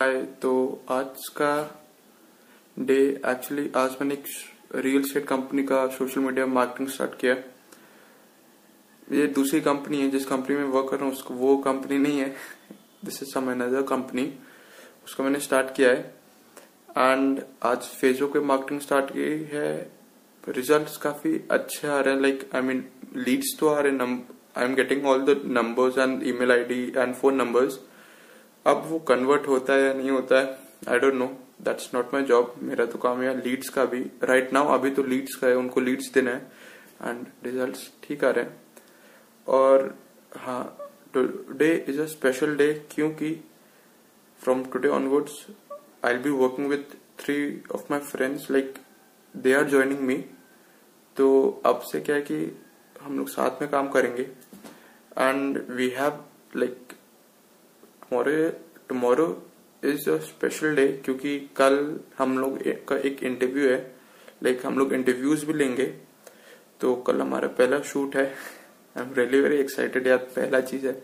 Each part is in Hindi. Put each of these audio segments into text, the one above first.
हाय तो आज का डे एक्चुअली आज मैंने एक रियल स्टेट कंपनी का सोशल मीडिया मार्केटिंग स्टार्ट किया ये दूसरी कंपनी है, जिस कंपनी में वर्क कर रहा हूँ, उसको वो कंपनी नहीं है। This is some another company उसको मैंने स्टार्ट किया है। एंड आज फेसबुक पे मार्केटिंग स्टार्ट की है। रिजल्ट्स काफ़ी अच्छे आ रहे हैं लाइक आई मीन लीड्स तो आ रहे हैं I am getting all the numbers and email ID and phone numbers अब वो कन्वर्ट होता है या नहीं होता है I don't know that's not my job मेरा तो काम है लीड्स का भी। राइट right नाउ अभी तो लीड्स का है, उनको लीड्स देना है। एंड रिज़ल्ट ठीक आ रहे हैं। और हाँ today is a special day क्योंकि from today onwards I be working with three of my friends like they are joining me तो अब से क्या है कि हम लोग साथ में काम करेंगे। And we have like tomorrow tomorrow is a special day क्योंकि कल हम लोग का एक इंटरव्यू है। लाइक हम लोग इंटरव्यूज़ भी लेंगे। तो कल हमारा पहला शूट है। I am really very excited यार पहला चीज़ है।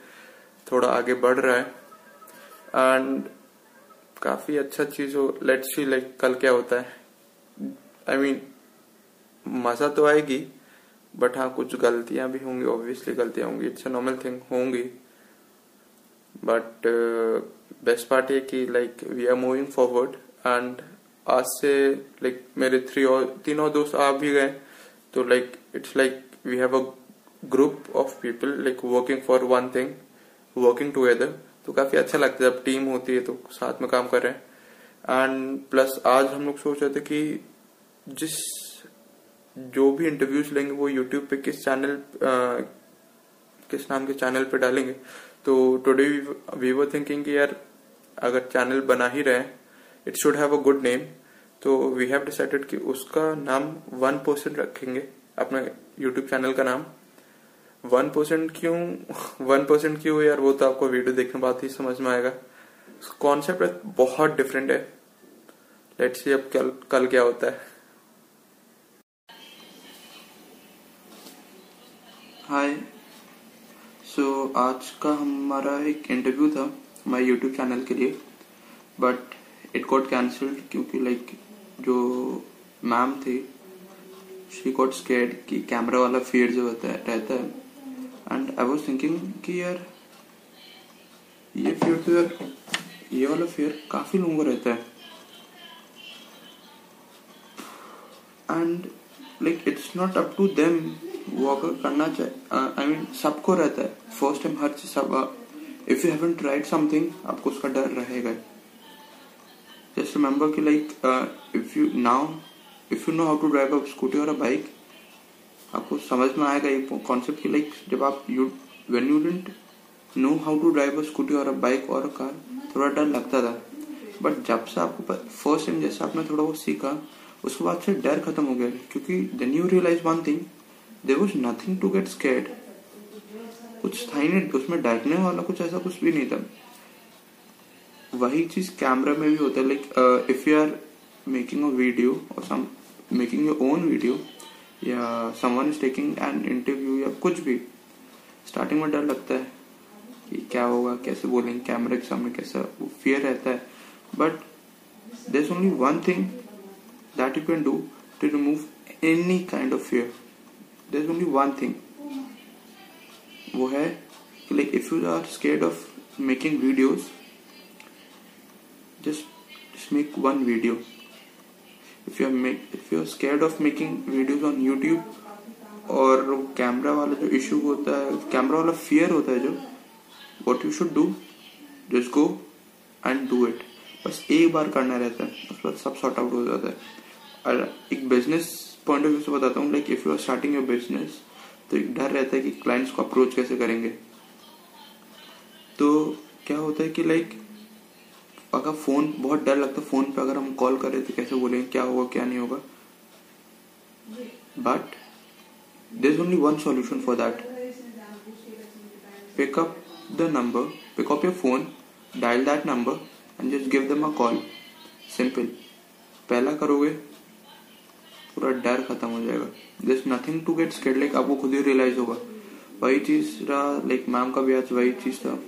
थोड़ा आगे बढ़ रहा है। एंड काफ़ी अच्छा चीज़ हो। लेट्स सी लाइक कल क्या होता है। आई I मीन mean, मज़ा तो आएगी बट हाँ कुछ गलतियाँ भी होंगी ऑब्वियसली गलतियाँ होंगी। इट्स अ नॉर्मल थिंग होंगी। बट बेस्ट पार्ट ये कि like we are moving forward and आज से लाइक मेरे थ्री और, तीनों दोस्त आ भी गए। तो like it's like we have a group of people like working for one thing working together तो काफ़ी अच्छा लगता है जब टीम होती है तो साथ में काम कर रहे हैं। एंड प्लस आज हम लोग सोच रहे थे कि जिस जो भी इंटरव्यूज़ लेंगे वो यूट्यूब पे किस चैनल किस नाम के चैनल पे डालेंगे। तो टुडे वी वर थिंकिंग कि यार, अगर चैनल बना ही रहे it should have a good name तो वी हैव डिसाइडेड कि उसका नाम वन परसेंट रखेंगे, अपना यूट्यूब चैनल का नाम। वन परसेंट क्यों वन परसेंट क्यों यार, वो तो आपको वीडियो देखने बाद ही समझ में आएगा। कॉन्सेप्ट बहुत डिफरेंट है। लेट्स सी अब कल कल क्या होता है। हाय सो so, आज का हमारा एक इंटरव्यू था हमारे यूट्यूब चैनल के लिए बट इट गॉट कैंसल्ड क्योंकि लाइक जो मैम थी शी गॉट स्केर्ड कि कैमरा वाला फियर जो होता है रहता है। एंड आई वाज थिंकिंग कि यार ये फियर तो यार ये वाला फियर काफ़ी लोगों को रहता है। And like it's not up to them वो अगर करना चाहिए आई मीन सबको रहता है। फ़र्स्ट टाइम हर चीज़ सब if you haven't tried something आपको उसका डर रहेगा जस्ट रिमेम्बर कि like if you now if you know how to drive a scooty और अ बाइक आपको समझ में आएगा एक कॉन्सेप्ट की लाइक जब आप you when you don't know how to drive a scooty और अ बाइक और अ कार थोड़ा डर लगता था। बट जब से आपको फ़र्स्ट टाइम जैसे आपने थोड़ा वो सीखा, उसके बाद से डर खत्म हो गया। क्योंकि then you realise one thing there was nothing to get scared कुछ था ही नहीं, उसमें डरने वाला कुछ ऐसा कुछ भी नहीं था। वही चीज़ कैमरा में भी होता है like if you are making a video और some making your own video या someone is taking an interview या कुछ भी स्टार्टिंग में डर लगता है कि क्या होगा, कैसे बोलेंगे कैमरे के सामने कैसा वो फियर रहता है। But there only one thing that you can do to remove any kind of fear there's only one thing. वो है कि like if you are scared of making videos just just make one video if you if you are scared of making videos on YouTube और कैमरा वाला जो इशू होता है कैमरा वाला फियर होता है जो what you should do just go and do it बस एक बार करना रहता है, उसके बाद सब सॉर्ट आउट हो जाता है। एक बिज़नेस पॉइंट ऑफ़ व्यू से बताता हूँ like if you are starting your business तो एक डर रहता है कि क्लाइंट्स को अप्रोच कैसे करेंगे। तो क्या होता है कि लाइक अगर फ़ोन बहुत डर लगता है फ़ोन पे अगर हम कॉल करें तो कैसे बोलेंगे, क्या होगा, क्या नहीं होगा? But there is only one solution for that pick up the number pick up your phone dial that number and just give them a call simple पहला करोगे पूरा डर खत्म हो जाएगा। This nothing to get scared like आपको खुद ही रियलाइज़ होगा। वही चीज़ रहा लाइक मैम का भी आज वही चीज़ था।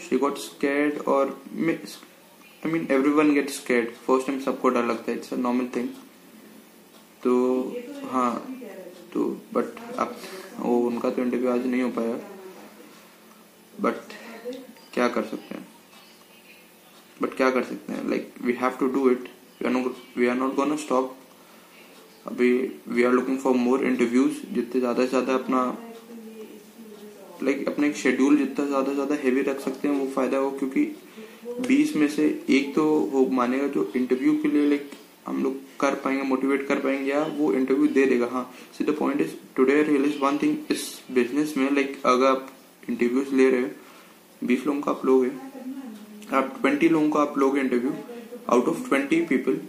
शी गॉट स्केड और I mean everyone get scared first time सबको डर लगता है इट्स अ नॉर्मल थिंग तो हाँ तो बट अब वो उनका तो इंटरव्यू आज नहीं हो पाया। बट क्या कर सकते हैं? बट क्या कर सकते हैं? Like we have to do it we are not gonna stop अभी we are looking for more interviews जितने ज़्यादा से ज़्यादा अपना लाइक like, अपना एक शेड्यूल जितना ज़्यादा से ज़्यादा हैवी रख सकते हैं वो फ़ायदा हो क्योंकि 20 में से एक तो वो मानेगा जो इंटरव्यू के लिए लाइक हम लोग कर पाएँगे मोटिवेट कर पाएँगे या वो इंटरव्यू दे देगा हाँ। See the point is today realise one thing इस बिज़नेस में लाइक अगर आप इंटरव्यूज़ ले रहे हो बीस लोगों का आप लोगे आप ट्वेंटी लोगों का आप लोगे interview out of twenty people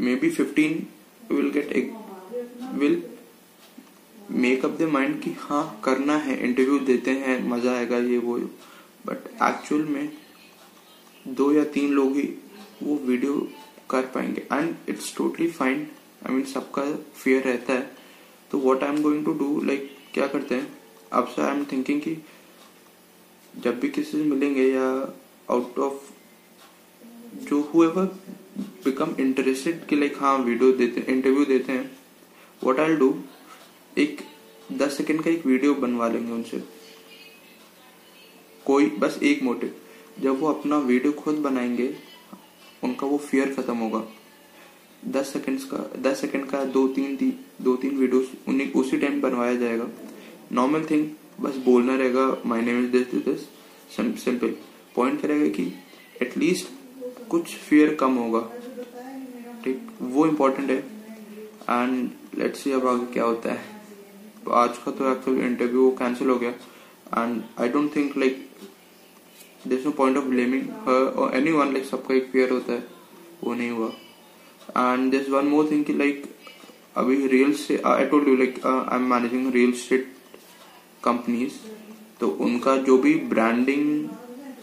maybe fifteen will get will make up the mind कि हाँ करना है इंटरव्यू देते हैं, मज़ा आएगा ये, वो। बट एक्चुअल में दो या तीन लोग ही वो वीडियो कर पाएँगे। And it's totally fine I mean सबका फियर रहता है। तो what I am going to do like क्या करते हैं? अब से आई एम थिंकिंग कि जब भी किसी से मिलेंगे या आउट ऑफ़ जो हुएवर बिकम इंटरेस्टेड कि लाइक हाँ वीडियो देते इंटरव्यू देते हैं। वट आई डू एक दस सेकेंड का एक वीडियो बनवा लेंगे उनसे। कोई बस एक मोटिव जब वो अपना वीडियो खुद बनाएँगे उनका वो फियर खत्म होगा। दस सेकंड्स का दस सेकेंड का दो तीन ती, दो तीन वीडियोस उन्हें उसी टाइम बनवाया जाएगा। नॉर्मल थिंग बस बोलना रहेगा my name is this this simple point करेगा कि एटलीस्ट कुछ फियर कम होगा। ठीक वो इम्पोर्टेंट है। एंड लेट्स सी अब आगे क्या होता है। तो आज का तो एक्चुअल इंटरव्यू कैंसिल हो गया। And I don't think like this no point of blaming her और एनी वन लाइक सबका एक फेयर होता है। वो नहीं हुआ। And this one more thing like अभी रियल से I told you like I am managing real estate companies तो उनका जो भी ब्रांडिंग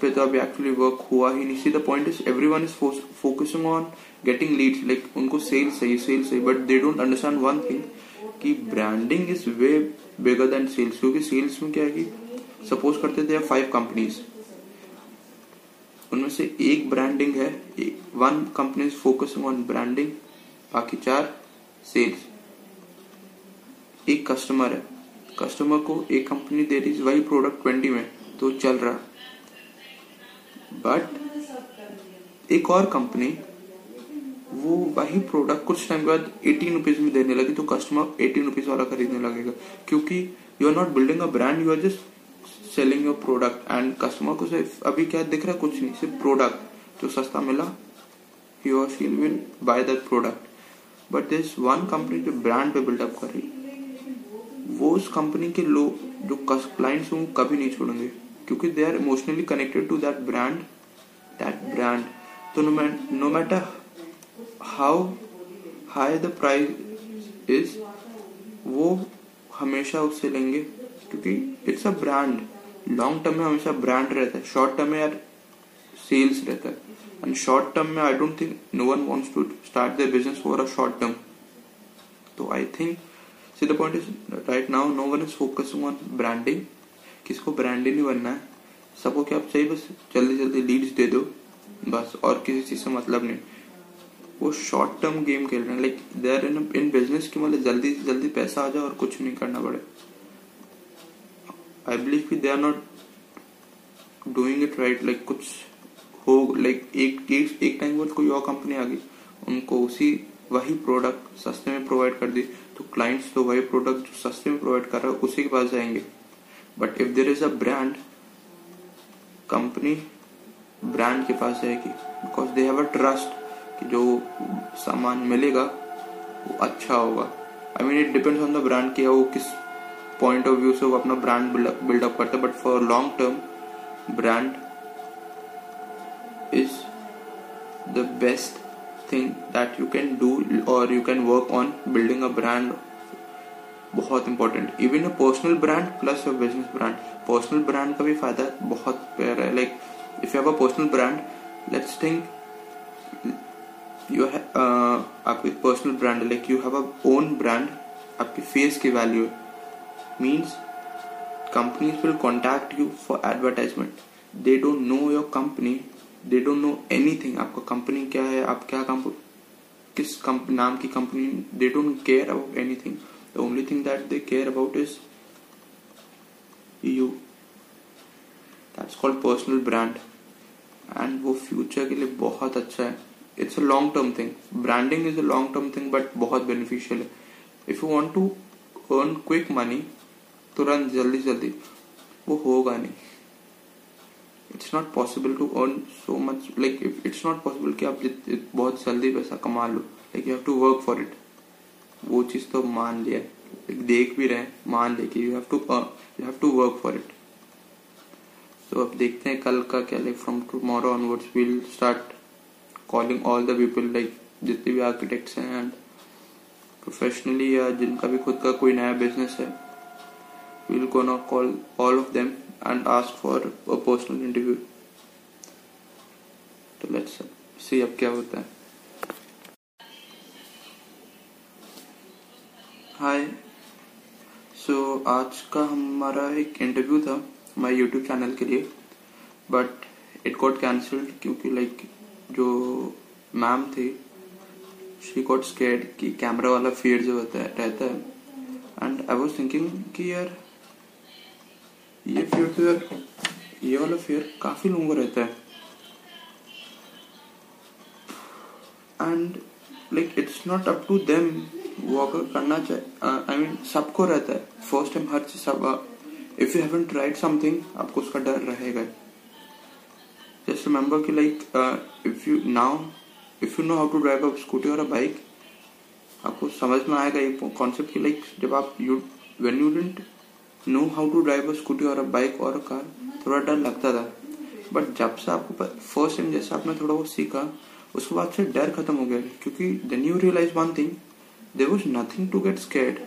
पे एक्चुअली वर्क हुआ ही नहीं see the point is everyone is focusing on getting leads like उनको सेल्स सही सेल्स सही but they don't understand one thing कि branding is way bigger than sales क्योंकि सेल्स में क्या है कि सपोज़ करते थे फाइव कंपनीज़ उनमें से एक ब्रांडिंग है one company focusing on branding बाकी चार सेल्स एक कस्टमर है। कस्टमर को एक कंपनी दे रही है वही प्रोडक्ट ट्वेंटी में तो चल रहा। बट एक और कंपनी वो वही प्रोडक्ट कुछ टाइम के बाद एटीन रुपीज़ में देने लगी तो कस्टमर एटीन रुपीज़ वाला खरीदने लगेगा। क्योंकि you are not building a brand you are just selling your product and customer को सिर्फ़ अभी क्या दिख रहा है? कुछ नहीं, सिर्फ़ प्रोडक्ट जो सस्ता मिला यू और she will buy that product but this one company जो ब्रांड पे बिल्डअप कर रही, वो उस कंपनी के लोग, जो क्लाइंट्स वो कभी नहीं छोड़ेंगे। क्योंकि they are emotionally connected to that brand that brand तो no matter how high the price is वो हमेशा उससे लेंगे, क्योंकि it's a brand long term में हमेशा ब्रांड रहता है. शॉर्ट टर्म में यार सेल्स रहता है. एंड शॉर्ट टर्म में I don't think no one wants to start the business for a short term तो I think see the point is right now no one is focusing on branding किसको ब्रांडिंग नहीं बनना है। सबको क्या आप चाहिए? बस जल्दी जल्दी लीड्स दे दो। बस, और किसी चीज़ से मतलब नहीं। वो शॉर्ट टर्म गेम खेल रहे हैं। Like they are in in business की मतलब जल्दी से जल्दी पैसा आ जाए और कुछ नहीं करना पड़े। आई बिलीव कि they are not doing it right like कुछ हो लाइक एक एक टाइम बाद कोई और कंपनी आ गई। उनको उसी, वही प्रोडक्ट सस्ते में प्रोवाइड कर दी। तो क्लाइंट्स तो वही प्रोडक्ट जो सस्ते में प्रोवाइड कर रहा है, उसी के पास जाएँगे। But if there is a brand company brand के पास जाएगी because they have a trust कि जो सामान मिलेगा, वो अच्छा होगा। I mean it depends on the brand कि वो किस पॉइंट ऑफ़ व्यू से वो अपना ब्रांड बिल्डअप करता है। But for long term brand is the best thing that you can do और you can work on building a brand बहुत important even a personal brand plus a business brand personal brand का भी फ़ायदा बहुत प्यारा है. Like if you have a personal brand let's think you आपकी personal brand like you have a own brand आपकी फेस की value means companies will contact you for advertisement they don't know your company they don't know anything आपका कंपनी क्या है? आप क्या काम किस नाम की company they don't care about anything the only thing that they care about is you that's called personal brand and वो फ्यूचर के लिए बहुत अच्छा है. It's a long term thing branding is a long term thing but बहुत बेनिफिशियल है. If you want to earn quick money तुरंत जल्दी जल्दी. वो होगा नहीं. It's not possible to earn so much like it's not possible कि आप बहुत जल्दी पैसा कमा लो. Like you have to work for it वो चीज़ तो मान लिया। देख भी रहे मान ले कि you have to you have to work for it तो अब देखते हैं कल का क्या like from tomorrow onwards will start calling all the people like जितने भी आर्किटेक्ट्स हैं एंड प्रोफेशनली या जिनका भी खुद का कोई नया बिज़नेस है will gonna call all of them and ask for a personal interview तो लेट्स सी अब क्या होता है। हाय सो so, आज का हमारा एक इंटरव्यू था हमारे यूट्यूब चैनल के लिए बट इट गॉट कैंसल्ड क्योंकि लाइक like, जो मैम थी शी गॉट स्केर्ड कि कैमरा वाला फियर जो होता है रहता है। एंड आई वाज थिंकिंग कि यार ये फियर तो यार ये वाला फियर काफ़ी लोगों को रहता है। And like it's not up to them वो अगर करना चाहे आई मीन सबको रहता है। फ़र्स्ट टाइम हर चीज़ सब if you haven't tried something आपको उसका डर रहेगा। जस्ट रिमेम्बर कि like if you now if you know how to drive a scooty और अ बाइक आपको समझ में आएगा ये कॉन्सेप्ट की लाइक जब आप you when you don't know how to drive a scooty और अ बाइक और अ कार थोड़ा डर लगता था। बट जब से आपको फ़र्स्ट टाइम जैसे आपने थोड़ा बहुत सीखा, उसके बाद से डर खत्म हो गया। क्योंकि then you realise one thing there was nothing to get scared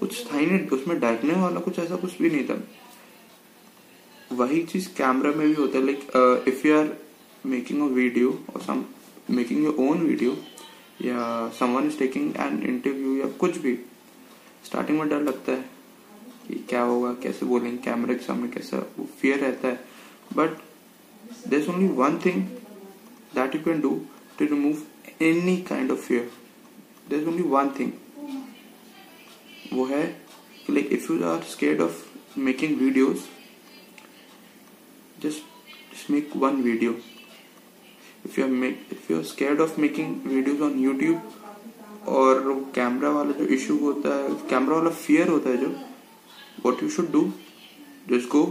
कुछ था ही नहीं उसमें डरने वाला कुछ ऐसा कुछ भी नहीं था। वही चीज़ कैमरा में भी होता है like if you are making a video और some making your own video या someone is taking an interview या कुछ भी स्टार्टिंग में डर लगता है कि क्या होगा, कैसे बोलेंगे कैमरे के सामने कैसा वो फियर रहता है। But there only one thing that you can do to remove any kind of fear is only one thing वो है like if you are scared of making videos just just make one video. If you are make if you are scared of making videos on YouTube, और कैमरा वाला जो इशू होता है कैमरा वाला फियर होता है जो what you should do just go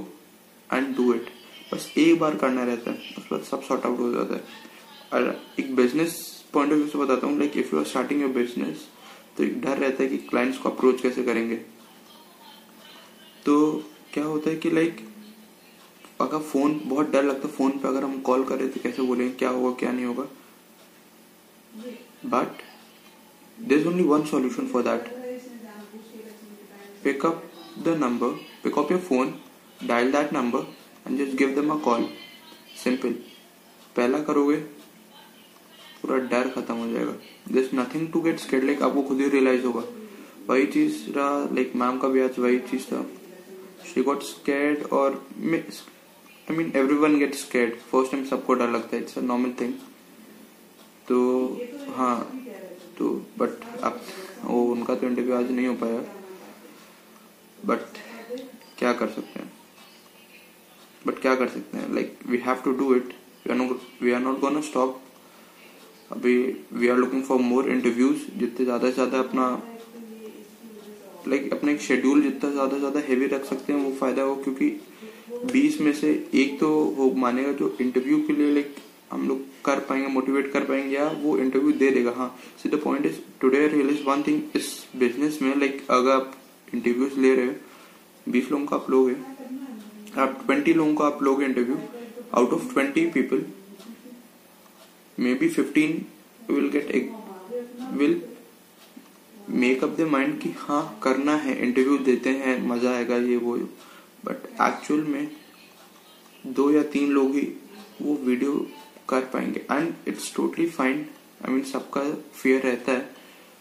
and do it बस एक बार करना रहता है, उसके बाद सब सॉर्ट आउट हो जाता है। और एक बिज़नेस पॉइंट ऑफ़ व्यू से बताता हूँ like if you are starting your business तो एक डर रहता है कि क्लाइंट्स को अप्रोच कैसे करेंगे। तो क्या होता है कि लाइक अगर फ़ोन बहुत डर लगता है फ़ोन पे, अगर हम कॉल करें तो कैसे बोलेंगे क्या होगा, क्या नहीं होगा? But there is only one solution for that pick up the number pick up your phone dial that number and just give them a call simple पहला करोगे पूरा डर खत्म हो जाएगा। This nothing to get scared like आपको खुद ही रियलाइज़ होगा। वही चीज़ रहा लाइक मैम का भी आज वही चीज़ था। शी गॉट स्केड और I mean everyone get scared first time सबको डर लगता है इट्स अ नॉर्मल थिंग तो हाँ तो बट अब वो उनका तो इंटरव्यू आज नहीं हो पाया। बट क्या कर सकते हैं? बट क्या कर सकते हैं? Like we have to do it we are not gonna stop अभी we are looking for more interviews जितने ज़्यादा से ज़्यादा अपना लाइक अपने शेड्यूल जितना ज़्यादा से ज़्यादा हैवी रख सकते हैं, वो फ़ायदा हो, क्योंकि बीस में से एक तो वो मानेगा जो इंटरव्यू के लिए लाइक हम लोग कर पाएँगे मोटिवेट कर पाएँगे, या वो इंटरव्यू दे देगा। हाँ see the point is today realise one thing इस बिज़नेस में लाइक अगर आप इंटरव्यूज़ ले रहे हो, बीस लोगों का आप लोगे आप ट्वेंटी लोगों का आप लोगे interview out of twenty people maybe fifteen will get will make up the mind कि हाँ करना है इंटरव्यू देते हैं, मज़ा आएगा ये वो। बट एक्चुअल में दो या तीन लोग ही वो वीडियो कर पाएँगे। And it's totally fine I mean सबका फियर रहता है।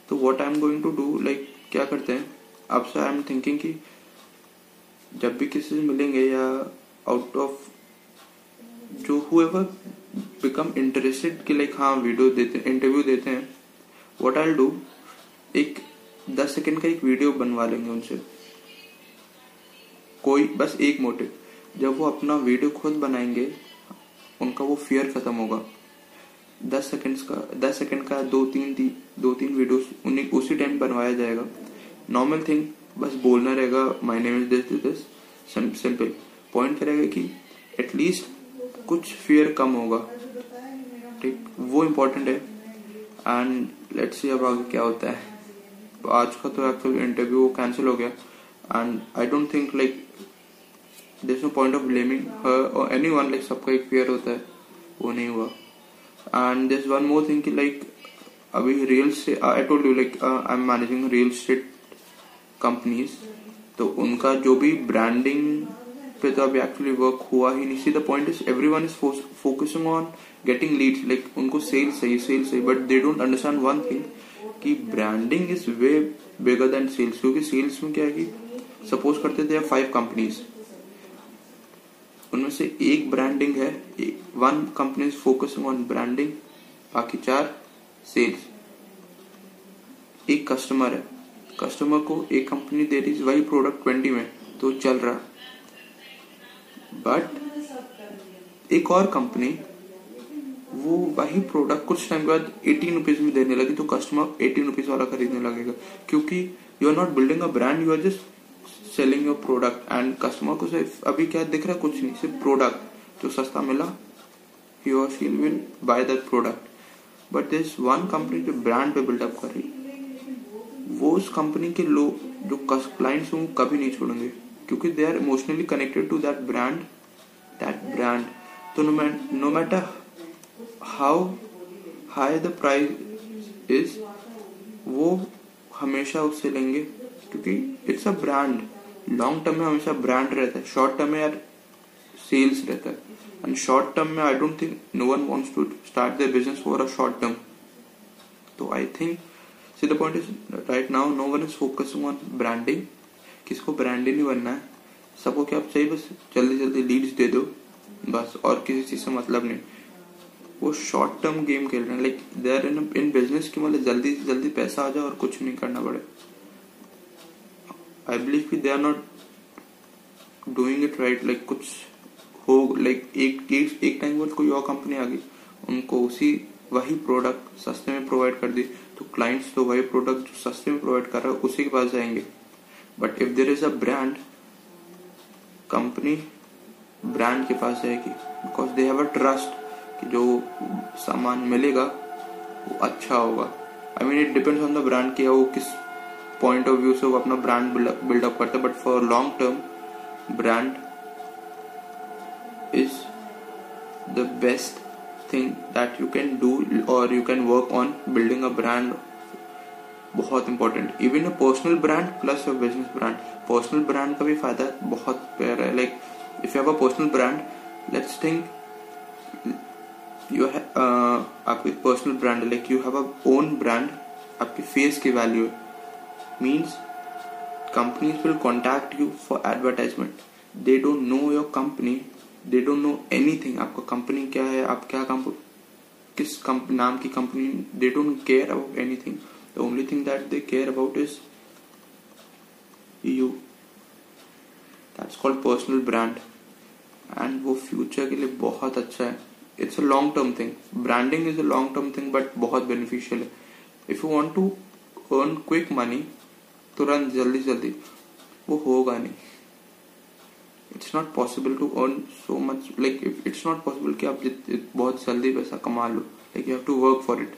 तो what I am going to do like क्या करते हैं? अब से आई एम थिंकिंग कि जब भी किसी से मिलेंगे या आउट ऑफ़ जो हुएवर बिकम इंटरेस्टेड कि लाइक हाँ वीडियो देते इंटरव्यू देते हैं। व्हाट आई डू एक दस सेकंड का एक वीडियो बनवा लेंगे उनसे। कोई बस एक मोटिव जब वो अपना वीडियो खुद बनाएँगे उनका वो फियर खत्म होगा। दस सेकंड्स का दस सेकंड का दो तीन ती, दो तीन वीडियोस उन्हें उसी टाइम बनवाया जाएगा। नॉर्मल थिंग बस बोलना रहेगा my name is this this simple point करेगा कि एटलीस्ट कुछ फियर कम होगा। ठीक, वो इम्पोर्टेंट है। एंड लेट्स सी अब आगे क्या होता है। तो आज का तो एक्चुअली इंटरव्यू कैंसिल हो गया। And I don't think like this no point of blaming her और एनी वन लाइक सबका एक फेयर होता है। वो नहीं हुआ। And this one more thing like अभी real I told you like I am managing real state companies तो उनका जो भी ब्रांडिंग पे तो अभी एक्चुअली वर्क हुआ ही नहीं। See the point is everyone is focusing on getting leads like उनको सेल्स सही सेल्स सही but they don't understand one thing कि branding is way bigger than sales क्योंकि सेल्स में क्या है कि सपोज़ करते थे फाइव कंपनीज़ उनमें से एक ब्रांडिंग है one company is focusing on branding बाकी चार सेल्स एक कस्टमर है। कस्टमर को एक कंपनी दे रही है वही प्रोडक्ट ट्वेंटी में तो चल रहा। बट एक और कंपनी वो वही प्रोडक्ट कुछ टाइम के बाद एटीन रुपीज़ में देने लगी तो कस्टमर एटीन रुपीज़ वाला खरीदने लगेगा। क्योंकि you are not building a brand you are just selling your product and customer को सिर्फ़ अभी क्या दिख रहा है? कुछ नहीं, सिर्फ़ प्रोडक्ट जो सस्ता मिला you are she will buy that product but this one company जो ब्रांड पे बिल्डअप कर रही, वो उस कंपनी के लोग जो क्लाइंट्स वो कभी नहीं छोड़ेंगे। क्योंकि they are emotionally connected to that brand that brand तो no matter how high the price is वो हमेशा उससे लेंगे, क्योंकि it's a brand long term में हमेशा ब्रांड रहता है. शॉर्ट टर्म में यार सेल्स रहता है. एंड शॉर्ट टर्म में I don't think no one wants to start their business for a short term तो I think see the point is right now no one is focusing on branding किसको ब्रांडिंग नहीं बनना है। सबको क्या चाहिए बस जल्दी जल्दी लीड्स दे दो। बस और किसी चीज़ से मतलब नहीं। वो शॉर्ट टर्म गेम खेल रहे हैं। Like they are in in business की मतलब जल्दी से जल्दी पैसा आ जाए और कुछ नहीं करना पड़े। आई बिलीव कि they are not doing it right like कुछ हो लाइक एक एक, एक टाइम बाद कोई और कंपनी आ गई। उनको उसी वही प्रोडक्ट सस्ते में प्रोवाइड कर दी। तो क्लाइंट्स तो वही प्रोडक्ट जो सस्ते में प्रोवाइड कर रहा है उसी के पास जाएँगे। But if there is a brand company brand के पास जाएगी because they have a trust कि जो सामान मिलेगा, वो अच्छा होगा। I mean it depends on the brand कि वो किस पॉइंट ऑफ़ व्यू से वो अपना ब्रांड बिल्डअप करता है। But for long term brand is the best thing that you can do और you can work on building a brand बहुत important even a personal brand plus a business brand personal brand का भी फ़ायदा बहुत प्यारा है. Like if you have a personal brand let's think you आपकी personal brand like you have a own brand आपकी फेस की value means companies will contact you for advertisement they don't know your company they don't know anything आपका कंपनी क्या है? आप क्या कंपनी किस नाम की company they don't care about anything the only thing that they care about is you that's called personal brand and वो फ्यूचर के लिए बहुत अच्छा है. It's a long term thing branding is a long term thing but बहुत बेनिफिशियल है. If you want to earn quick money तुरंत जल्दी जल्दी. वो होगा नहीं. It's not possible to earn so much like it's not possible कि आप बहुत जल्दी पैसा कमा लो. Like you have to work for it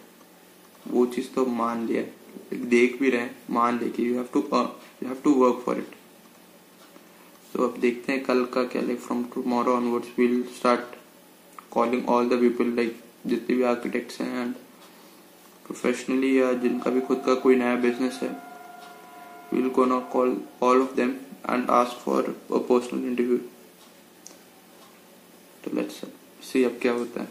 वो चीज़ तो मान लिया देख भी रहे, मान ले कि you have to you have to work for it तो अब देखते हैं कल का क्या like from tomorrow onwards will start calling all the people like जितने भी आर्किटेक्ट्स हैं एंड प्रोफेशनली या जिनका भी खुद का कोई नया बिज़नेस है will go not call all of them and ask for a personal interview तो लेट्स सी अब क्या होता है।